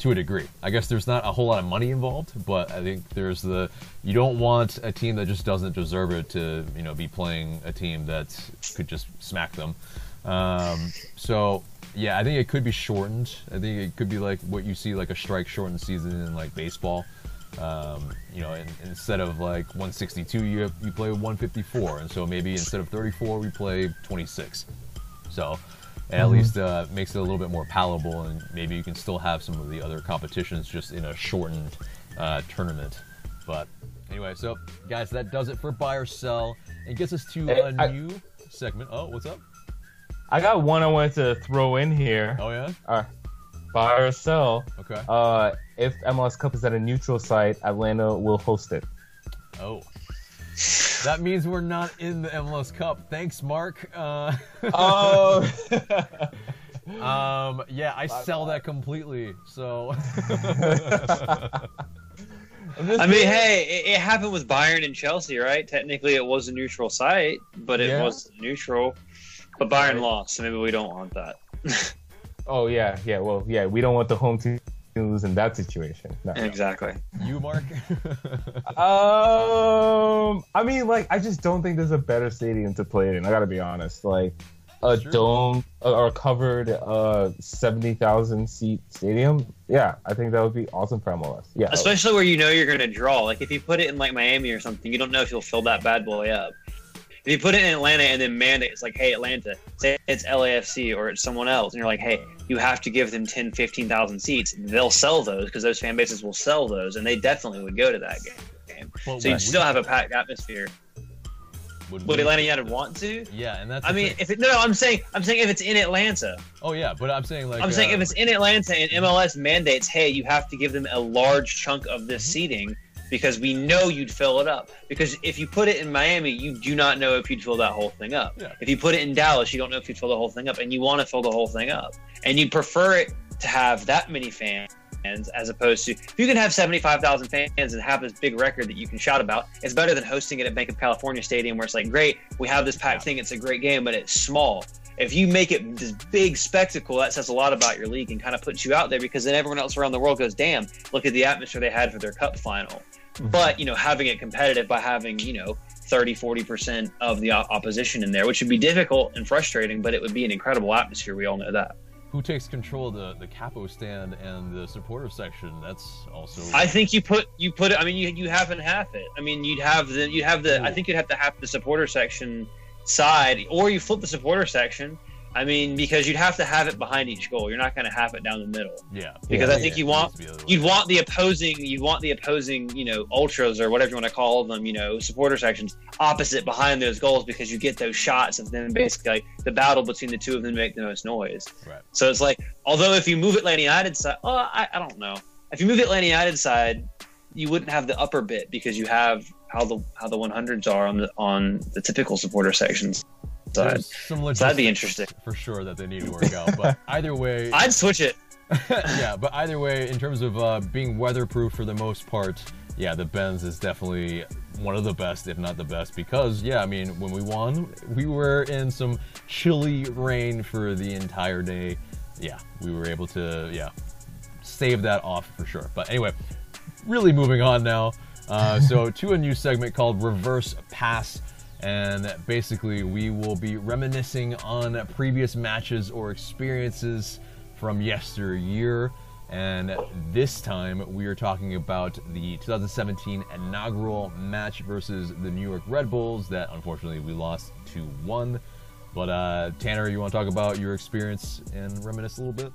Speaker 1: To a degree. I guess there's not a whole lot of money involved, but I think there's the you don't want a team that just doesn't deserve it to you know be playing a team that could just smack them. Um, so yeah, I think it could be shortened. I think it could be like what you see like a strike shortened season in like baseball. Um, you know, and, instead of like 162, you have, you play 154, and so maybe instead of 34, we play 26. So at mm-hmm. least uh, makes it a little bit more palatable, and maybe you can still have some of the other competitions just in a shortened uh, tournament. But anyway, so guys, that does it for buy or sell, and gets us to
Speaker 4: hey,
Speaker 1: a I, new segment. Oh, what's up?
Speaker 4: I got one I wanted to throw in here.
Speaker 1: Oh yeah.
Speaker 4: All right. Buy or sell.
Speaker 1: Okay.
Speaker 4: Uh, if MLS Cup is at a neutral site, Atlanta will host it.
Speaker 1: Oh. That means we're not in the MLS Cup. Thanks, Mark. Uh,
Speaker 4: oh. <laughs>
Speaker 1: um, yeah, I sell that completely. So. <laughs>
Speaker 3: I mean, hey, it, it, happened with Bayern and Chelsea, right? Technically, it was a neutral site, but it yeah. was neutral. But Bayern right. lost, so maybe we don't want that. <laughs>
Speaker 4: oh yeah, yeah. Well, yeah, we don't want the home team lose in that situation. No.
Speaker 3: Exactly.
Speaker 1: You, Mark? <laughs>
Speaker 4: um, I mean, like, I just don't think there's a better stadium to play in. I gotta be honest. Like, a sure. dome or a covered uh 70,000 seat stadium. Yeah, I think that would be awesome for MLS. Yeah.
Speaker 3: Especially where you know you're going to draw. Like if you put it in like Miami or something, you don't know if you'll fill that bad boy up. If you put it in Atlanta and then mandate, it's like, hey, Atlanta, say it's LAFC or it's someone else, and you're like, hey, you have to give them 10, 15,000 seats. They'll sell those because those fan bases will sell those, and they definitely would go to that game. Well, so you still have a packed atmosphere. Would, would Atlanta United want to?
Speaker 1: Yeah, and that's.
Speaker 3: I mean, if it, no, I'm saying, I'm saying if it's in Atlanta.
Speaker 1: Oh yeah, but I'm saying like.
Speaker 3: I'm uh, saying if it's in Atlanta and MLS mandates, hey, you have to give them a large chunk of this mm-hmm. seating because we know you'd fill it up. Because if you put it in Miami, you do not know if you'd fill that whole thing up. Yeah. If you put it in Dallas, you don't know if you'd fill the whole thing up, and you want to fill the whole thing up, and you'd prefer it to have that many fans as opposed to if you can have 75,000 fans and have this big record that you can shout about, it's better than hosting it at Banc of California Stadium where it's like, great, we have this packed thing, it's a great game, but it's small. If you make it this big spectacle, that says a lot about your league and kind of puts you out there because then everyone else around the world goes, damn, look at the atmosphere they had for their cup final. Mm-hmm. But, you know, having it competitive by having, you know, 30, 40% of the opposition in there, which would be difficult and frustrating, but it would be an incredible atmosphere. We all know that.
Speaker 1: Who takes control of the, the capo stand and the supporter section? That's also.
Speaker 3: I think you put you put it. I mean, you you have and half it. I mean, you'd have the you'd have the. I think you'd have to have the supporter section side, or you flip the supporter section I mean, because you'd have to have it behind each goal. You're not going to have it down the middle.
Speaker 1: Yeah.
Speaker 3: Because
Speaker 1: yeah,
Speaker 3: I think yeah, you want you'd want the opposing you want the opposing you know ultras or whatever you want to call them you know supporter sections opposite behind those goals because you get those shots and then basically like, the battle between the two of them make the most noise.
Speaker 1: Right.
Speaker 3: So it's like although if you move Atlanta United side, oh I, I don't know if you move Atlanta United side you wouldn't have the upper bit because you have how the how the 100s are on the on the typical supporter sections side.
Speaker 1: There's some
Speaker 3: So that'd be
Speaker 1: logistics
Speaker 3: interesting.
Speaker 1: for sure that they need to work out. But <laughs> either way,
Speaker 3: I'd switch it. <laughs>
Speaker 1: yeah, but either way, in terms of uh, being weatherproof for the most part, yeah, the Benz is definitely one of the best, if not the best, because yeah, I mean, when we won, we were in some chilly rain for the entire day. Yeah, we were able to yeah save that off for sure. But anyway, really moving on now. Uh, so <laughs> to a new segment called Reverse Pass. And basically, we will be reminiscing on previous matches or experiences from yesteryear. And this time, we are talking about the 2017 inaugural match versus the New York Red Bulls that unfortunately we lost 2 1. But uh, Tanner, you want to talk about your experience and reminisce a little bit?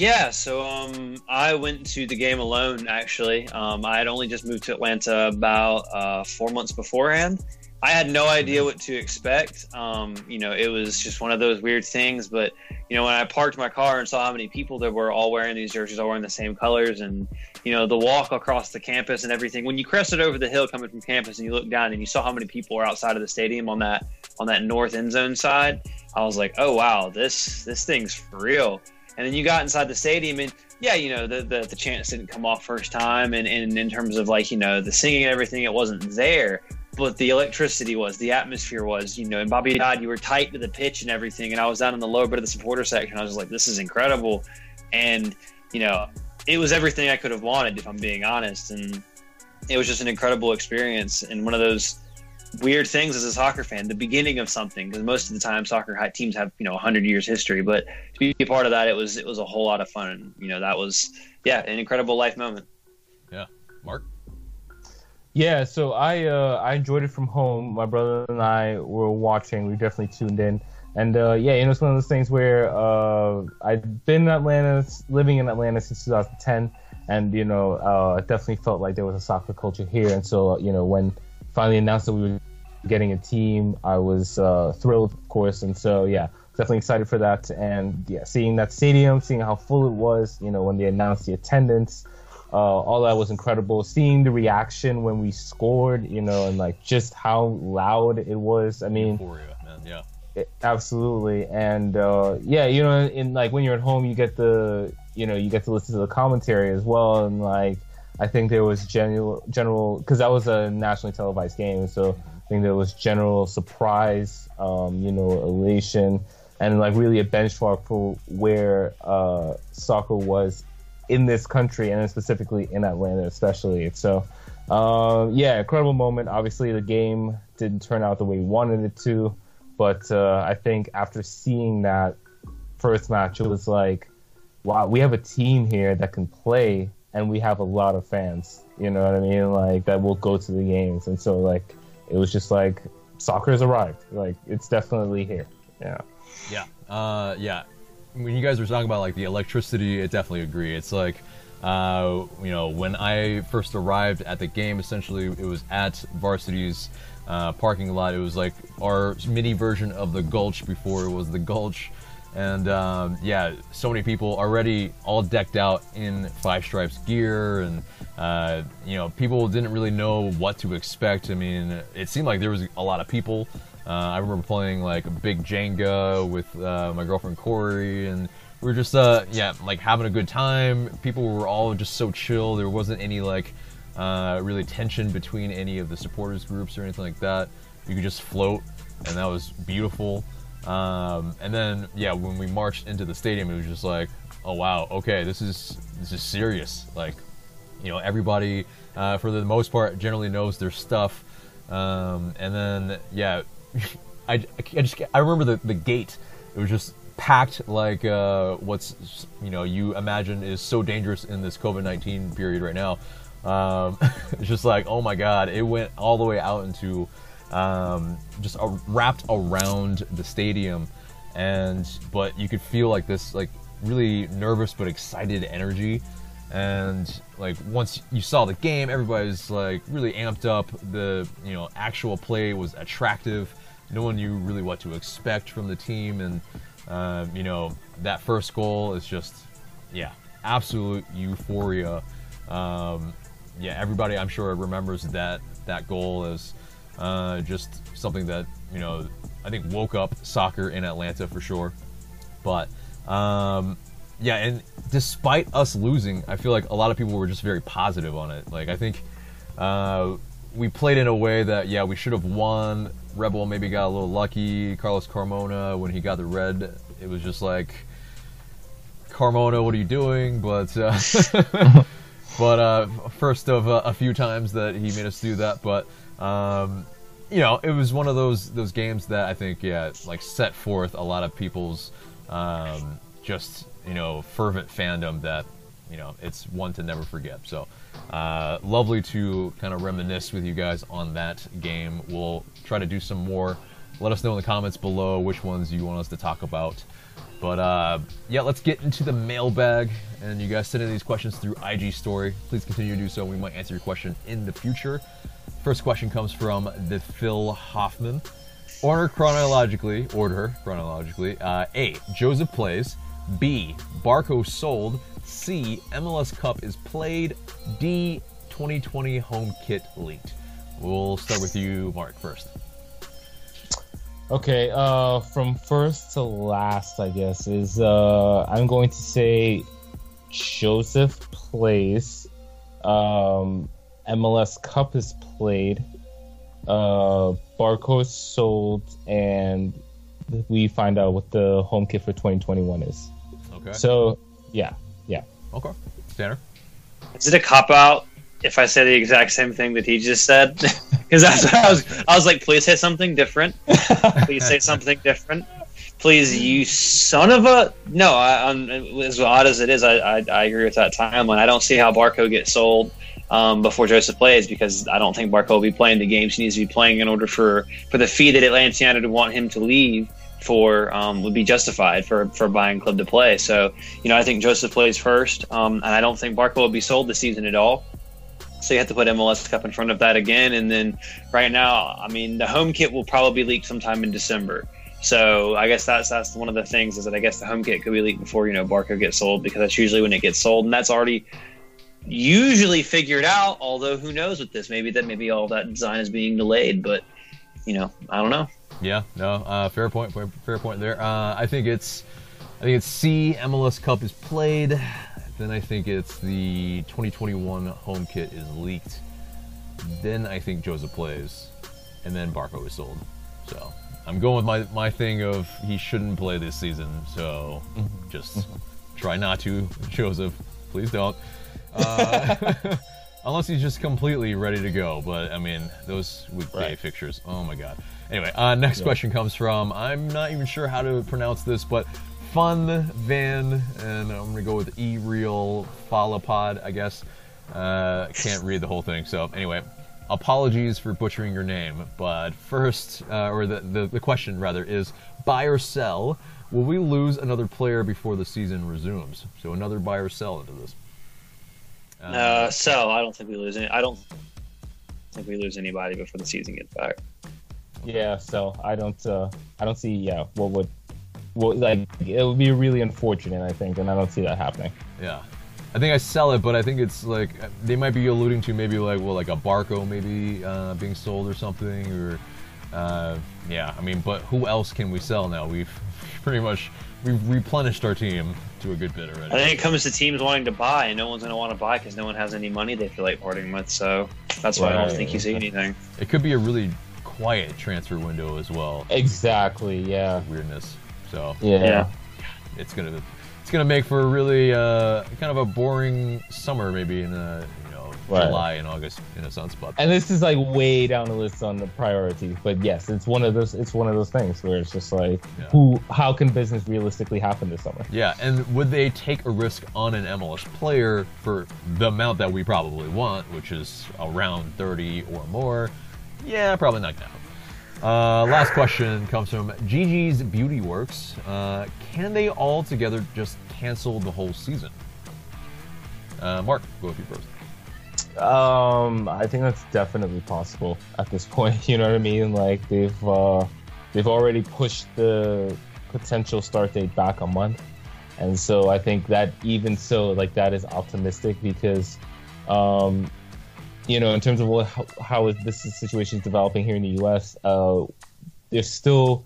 Speaker 3: Yeah, so um, I went to the game alone. Actually, um, I had only just moved to Atlanta about uh, four months beforehand. I had no idea what to expect. Um, you know, it was just one of those weird things. But you know, when I parked my car and saw how many people there were, all wearing these jerseys, all wearing the same colors, and you know, the walk across the campus and everything. When you crested over the hill coming from campus and you looked down and you saw how many people were outside of the stadium on that on that north end zone side, I was like, oh wow, this this thing's for real. And then you got inside the stadium, and yeah, you know, the the, the chants didn't come off first time, and, and in terms of like you know the singing and everything, it wasn't there. But the electricity was, the atmosphere was, you know, and Bobby Dodd, you were tight to the pitch and everything. And I was down in the lower bit of the supporter section. I was like, this is incredible. And, you know, it was everything I could have wanted, if I'm being honest. And it was just an incredible experience. And one of those weird things as a soccer fan, the beginning of something, because most of the time soccer teams have, you know, 100 years history. But to be a part of that, it was, it was a whole lot of fun. And, you know, that was, yeah, an incredible life moment.
Speaker 1: Yeah, Mark.
Speaker 4: Yeah, so I uh, I enjoyed it from home. My brother and I were watching. We definitely tuned in, and uh, yeah, you know, it's one of those things where uh, I've been in Atlanta, living in Atlanta since 2010, and you know, uh, I definitely felt like there was a soccer culture here. And so, you know, when finally announced that we were getting a team, I was uh, thrilled, of course. And so, yeah, definitely excited for that. And yeah, seeing that stadium, seeing how full it was, you know, when they announced the attendance. Uh, all that was incredible. Seeing the reaction when we scored, you know, and like just how loud it was. I mean,
Speaker 1: Euphoria, man. Yeah.
Speaker 4: it- absolutely. And uh, yeah, you know, in like when you're at home, you get the, you know, you get to listen to the commentary as well. And like, I think there was general, general, because that was a nationally televised game, so I think there was general surprise, um, you know, elation, and like really a benchmark for where uh, soccer was in this country and specifically in Atlanta, especially. So, uh, yeah, incredible moment. Obviously, the game didn't turn out the way we wanted it to, but uh, I think after seeing that first match, it was like, wow, we have a team here that can play, and we have a lot of fans. You know what I mean? Like that will go to the games, and so like it was just like soccer has arrived. Like it's definitely here. Yeah.
Speaker 1: Yeah. Uh, yeah. When you guys were talking about like the electricity, I definitely agree. It's like, uh, you know, when I first arrived at the game, essentially it was at Varsity's uh, parking lot. It was like our mini version of the Gulch before it was the Gulch. And um, yeah, so many people already all decked out in Five Stripes gear, and uh, you know, people didn't really know what to expect. I mean, it seemed like there was a lot of people. Uh, I remember playing like a big Jenga with uh, my girlfriend Corey, and we were just uh, yeah, like having a good time. People were all just so chill. There wasn't any like uh, really tension between any of the supporters groups or anything like that. You could just float, and that was beautiful. Um, and then yeah, when we marched into the stadium, it was just like, oh wow, okay, this is this is serious. Like, you know, everybody uh, for the most part generally knows their stuff. Um, and then yeah, <laughs> I, I just I remember the the gate. It was just packed like uh, what's you know you imagine is so dangerous in this COVID nineteen period right now. Um, <laughs> it's just like oh my god, it went all the way out into um, just uh, wrapped around the stadium, and but you could feel like this like really nervous but excited energy. And like once you saw the game, everybody's like really amped up. The you know actual play was attractive. No one knew really what to expect from the team, and um, you know that first goal is just yeah absolute euphoria. Um, yeah, everybody I'm sure remembers that that goal as uh, just something that you know I think woke up soccer in Atlanta for sure. But um, yeah, and despite us losing, I feel like a lot of people were just very positive on it. Like I think uh, we played in a way that yeah we should have won. Red Bull maybe got a little lucky. Carlos Carmona when he got the red, it was just like Carmona, what are you doing? But uh, <laughs> but uh, first of uh, a few times that he made us do that. But um, you know, it was one of those those games that I think yeah like set forth a lot of people's um, just you know fervent fandom that you know it's one to never forget. So uh, lovely to kind of reminisce with you guys on that game. We'll try to do some more. Let us know in the comments below which ones you want us to talk about. But uh, yeah, let's get into the mailbag. And you guys send in these questions through IG story. Please continue to do so. We might answer your question in the future. First question comes from the Phil Hoffman. Order chronologically. Order chronologically. Uh, A. Josef plays. B. Barco sold. C. MLS Cup is played. D. 2020 home kit leaked. We'll start with you, Mark, first.
Speaker 4: Okay, uh, from first to last, I guess is uh, I'm going to say Josef plays. Um, MLS Cup is played. Uh, Barco sold, and we find out what the home kit for 2021 is.
Speaker 1: Okay.
Speaker 4: So, yeah, yeah.
Speaker 1: Okay. Tanner?
Speaker 3: Is it a cop out if I say the exact same thing that he just said? <laughs> Because that's what I was. I was like, please say something different. <laughs> Please say something different. Please, you son of a no. I, I'm, as odd as it is, I, I, I agree with that timeline. I don't see how Barco gets sold um, before Josef plays because I don't think Barco will be playing the games he needs to be playing in order for for the fee that Atlantiana to want him to leave for um, would be justified for for buying club to play. So you know, I think Josef plays first, um, and I don't think Barco will be sold this season at all. So you have to put MLS Cup in front of that again, and then right now, I mean, the home kit will probably leak sometime in December. So I guess that's that's one of the things is that I guess the home kit could be leaked before you know Barco gets sold because that's usually when it gets sold, and that's already usually figured out. Although who knows with this? Maybe that maybe all that design is being delayed, but you know I don't know.
Speaker 1: Yeah, no, uh, fair point. Fair, fair point there. Uh, I think it's, I think it's C. MLS Cup is played. Then I think it's the 2021 home kit is leaked. Then I think Josef plays, and then Barco is sold. So I'm going with my my thing of he shouldn't play this season. So just try not to, <laughs> Josef. Please don't. Uh, <laughs> unless he's just completely ready to go. But I mean, those weekday
Speaker 4: Right.
Speaker 1: fixtures. Oh my god. Anyway, uh, next
Speaker 4: Yeah.
Speaker 1: question comes from I'm not even sure how to pronounce this, but Fun Van, and I'm gonna go with E Real Falapod, I guess. Uh, can't read the whole thing, so anyway. Apologies for butchering your name, but first, uh, or the, the the question rather is buy or sell. Will we lose another player before the season resumes? So another buy or sell into this.
Speaker 3: Uh, so I don't think we lose any. I don't think we lose anybody before the season gets back.
Speaker 4: Yeah, so I don't uh I don't see yeah what would what like it would be really unfortunate I think and I don't see that happening.
Speaker 1: Yeah. I think I sell it, but I think it's like they might be alluding to maybe like well like a Barco maybe uh, being sold or something or uh, yeah. I mean, but who else can we sell now? We've <laughs> pretty much we've replenished our team to a good bit already.
Speaker 3: I think it comes to teams wanting to buy, and no one's going to want to buy because no one has any money they feel like parting with. So that's why I don't think you see anything.
Speaker 1: It could be a really quiet transfer window as well.
Speaker 4: Exactly, yeah.
Speaker 1: Weirdness. So
Speaker 4: Yeah.
Speaker 3: Yeah.
Speaker 1: it's gonna it's gonna make for a really uh, kind of a boring summer maybe in uh, you know
Speaker 4: Right.
Speaker 1: July and August in a sense, but
Speaker 4: And this is like way down the list on the priority, but yes, it's one of those it's one of those things where it's just like
Speaker 1: Yeah.
Speaker 4: who how can business realistically happen this summer?
Speaker 1: Yeah, and would they take a risk on an MLS player for the amount that we probably want, which is around 30 or more? Yeah, probably not gonna. Uh, last question comes from Gigi's Beauty Works. Uh, can they all together just cancel the whole season? Uh, Mark, go with you first.
Speaker 4: Um, I think that's definitely possible at this point. <laughs> You know what I mean? Like they've uh, they've already pushed the potential start date back a month, and so I think that even so, like that is optimistic because um, you know, in terms of what, how, how this situation is developing here in the U.S., uh, there's still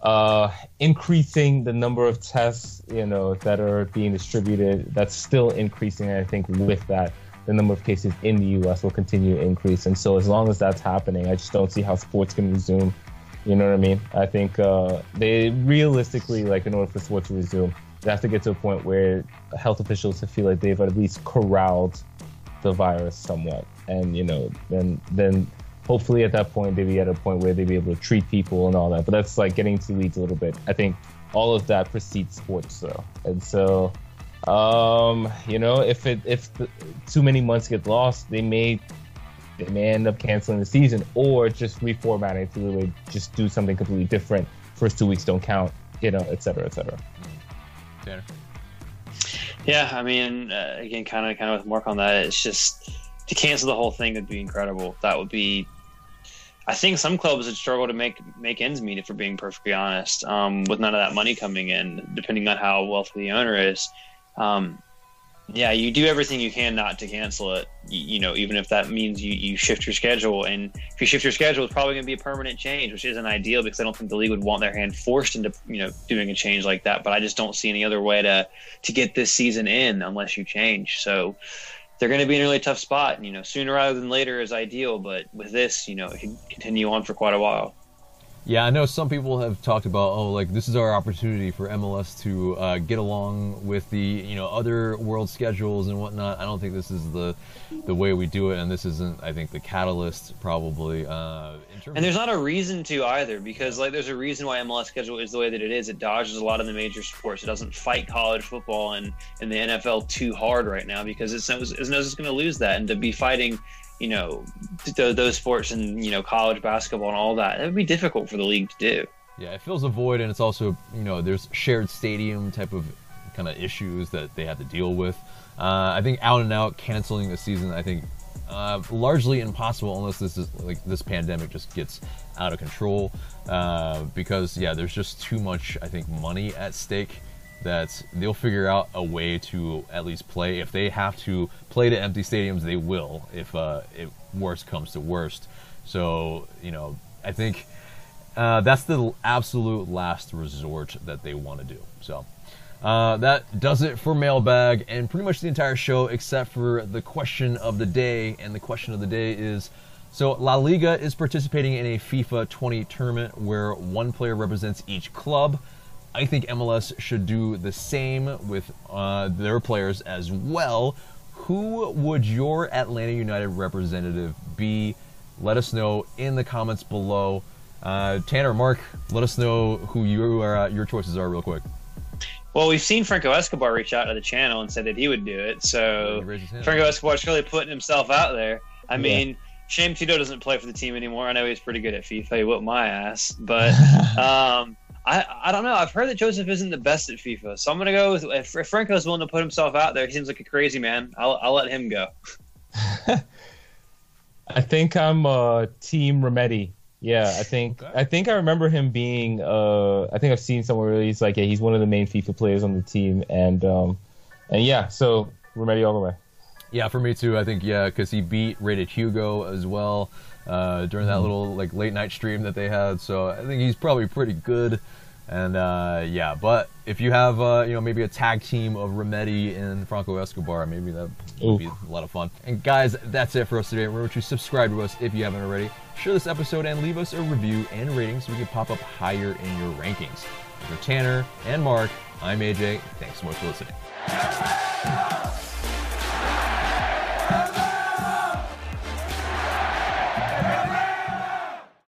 Speaker 4: uh, increasing the number of tests, you know, that are being distributed. That's still increasing. I think with that, the number of cases in the U.S. will continue to increase. And so, as long as that's happening, I just don't see how sports can resume. You know what I mean? I think uh, they realistically, like, in order for sports to resume, they have to get to a point where health officials feel like they've at least corralled the virus somewhat, and you know, then then hopefully at that point they'd be at a point where they'd be able to treat people and all that. But that's like getting to leads a little bit. I think all of that precedes sports though, and so um, you know, if it if the, too many months get lost, they may they may end up canceling the season or just reformatting to really just do something completely different. First two weeks don't count, you know, et cetera, et cetera.
Speaker 3: Tanner. Yeah, I mean, uh, again, kind of, kind of with Mark on that. It's just to cancel the whole thing would be incredible. That would be. I think some clubs would struggle to make make ends meet, if we're being perfectly honest, um, with none of that money coming in, depending on how wealthy the owner is. Um, yeah, you do everything you can not to cancel it. You, you, know, even if that means you, you shift your schedule, and if you shift your schedule, it's probably going to be a permanent change, which isn't ideal because I don't think the league would want their hand forced into you know doing a change like that. But I just don't see any other way to to get this season in unless you change. So they're going to be in a really tough spot. And, you know, sooner rather than later is ideal, but with this, you know, it can continue on for quite a while.
Speaker 1: Yeah, I know some people have talked about, oh, like this is our opportunity for MLS to uh, get along with the you know other world schedules and whatnot. I don't think this is the the way we do it, and this isn't, I think, the catalyst probably. Uh,
Speaker 3: and there's not a reason to either, because like there's a reason why MLS schedule is the way that it is. It dodges a lot of the major sports. It doesn't fight college football and, and the NFL too hard right now because it's knows it's, it's going to lose that, and to be fighting you know th- those sports and you know college basketball and all that. It would be difficult for the league to do.
Speaker 1: Yeah, it fills a void, and it's also you know there's shared stadium type of kind of issues that they have to deal with. Uh, I think out and out canceling the season, I think uh, largely impossible unless this is like this pandemic just gets out of control. Uh, because yeah, there's just too much I think money at stake that they'll figure out a way to at least play. If they have to play to empty stadiums, they will. If uh, worst comes to worst, so you know, I think uh, that's the absolute last resort that they want to do. So. Uh, that does it for mailbag and pretty much the entire show except for the question of the day and the question of the day is so La Liga is participating in a FIFA 20 tournament where one player represents each club I think MLS should do the same with uh, their players as well. Who would your Atlanta United representative be? Let us know in the comments below. Uh, Tanner, Mark, let us know who your uh, your choices are real quick.
Speaker 3: Well, we've seen Franco Escobar reach out to the channel and said that he would do it. So Franco Escobar's really putting himself out there. I yeah. mean, shame Tito doesn't play for the team anymore. I know he's pretty good at FIFA. He whooped my ass, but <laughs> um, I, I don't know. I've heard that Josef isn't the best at FIFA, so I'm gonna go with if, if Franco's willing to put himself out there. He seems like a crazy man. I'll I'll let him go. <laughs>
Speaker 4: I think I'm uh, Team Remedi. Yeah, I think okay. I think I remember him being. Uh, I think I've seen somewhere where he's like, yeah, he's one of the main FIFA players on the team, and um, and yeah, so Remedi all the way.
Speaker 1: Yeah, for me too. I think yeah, because he beat Rated Hugo as well uh, during that mm-hmm. little like late night stream that they had. So I think he's probably pretty good. And uh, yeah, but if you have uh, you know maybe a tag team of Remedi and Franco Escobar, maybe that would be a lot of fun. And guys, that's it for us today. Remember to subscribe to us if you haven't already. Share this episode and leave us a review and rating so we can pop up higher in your rankings. For Tanner and Mark, I'm AJ. Thanks so much for listening.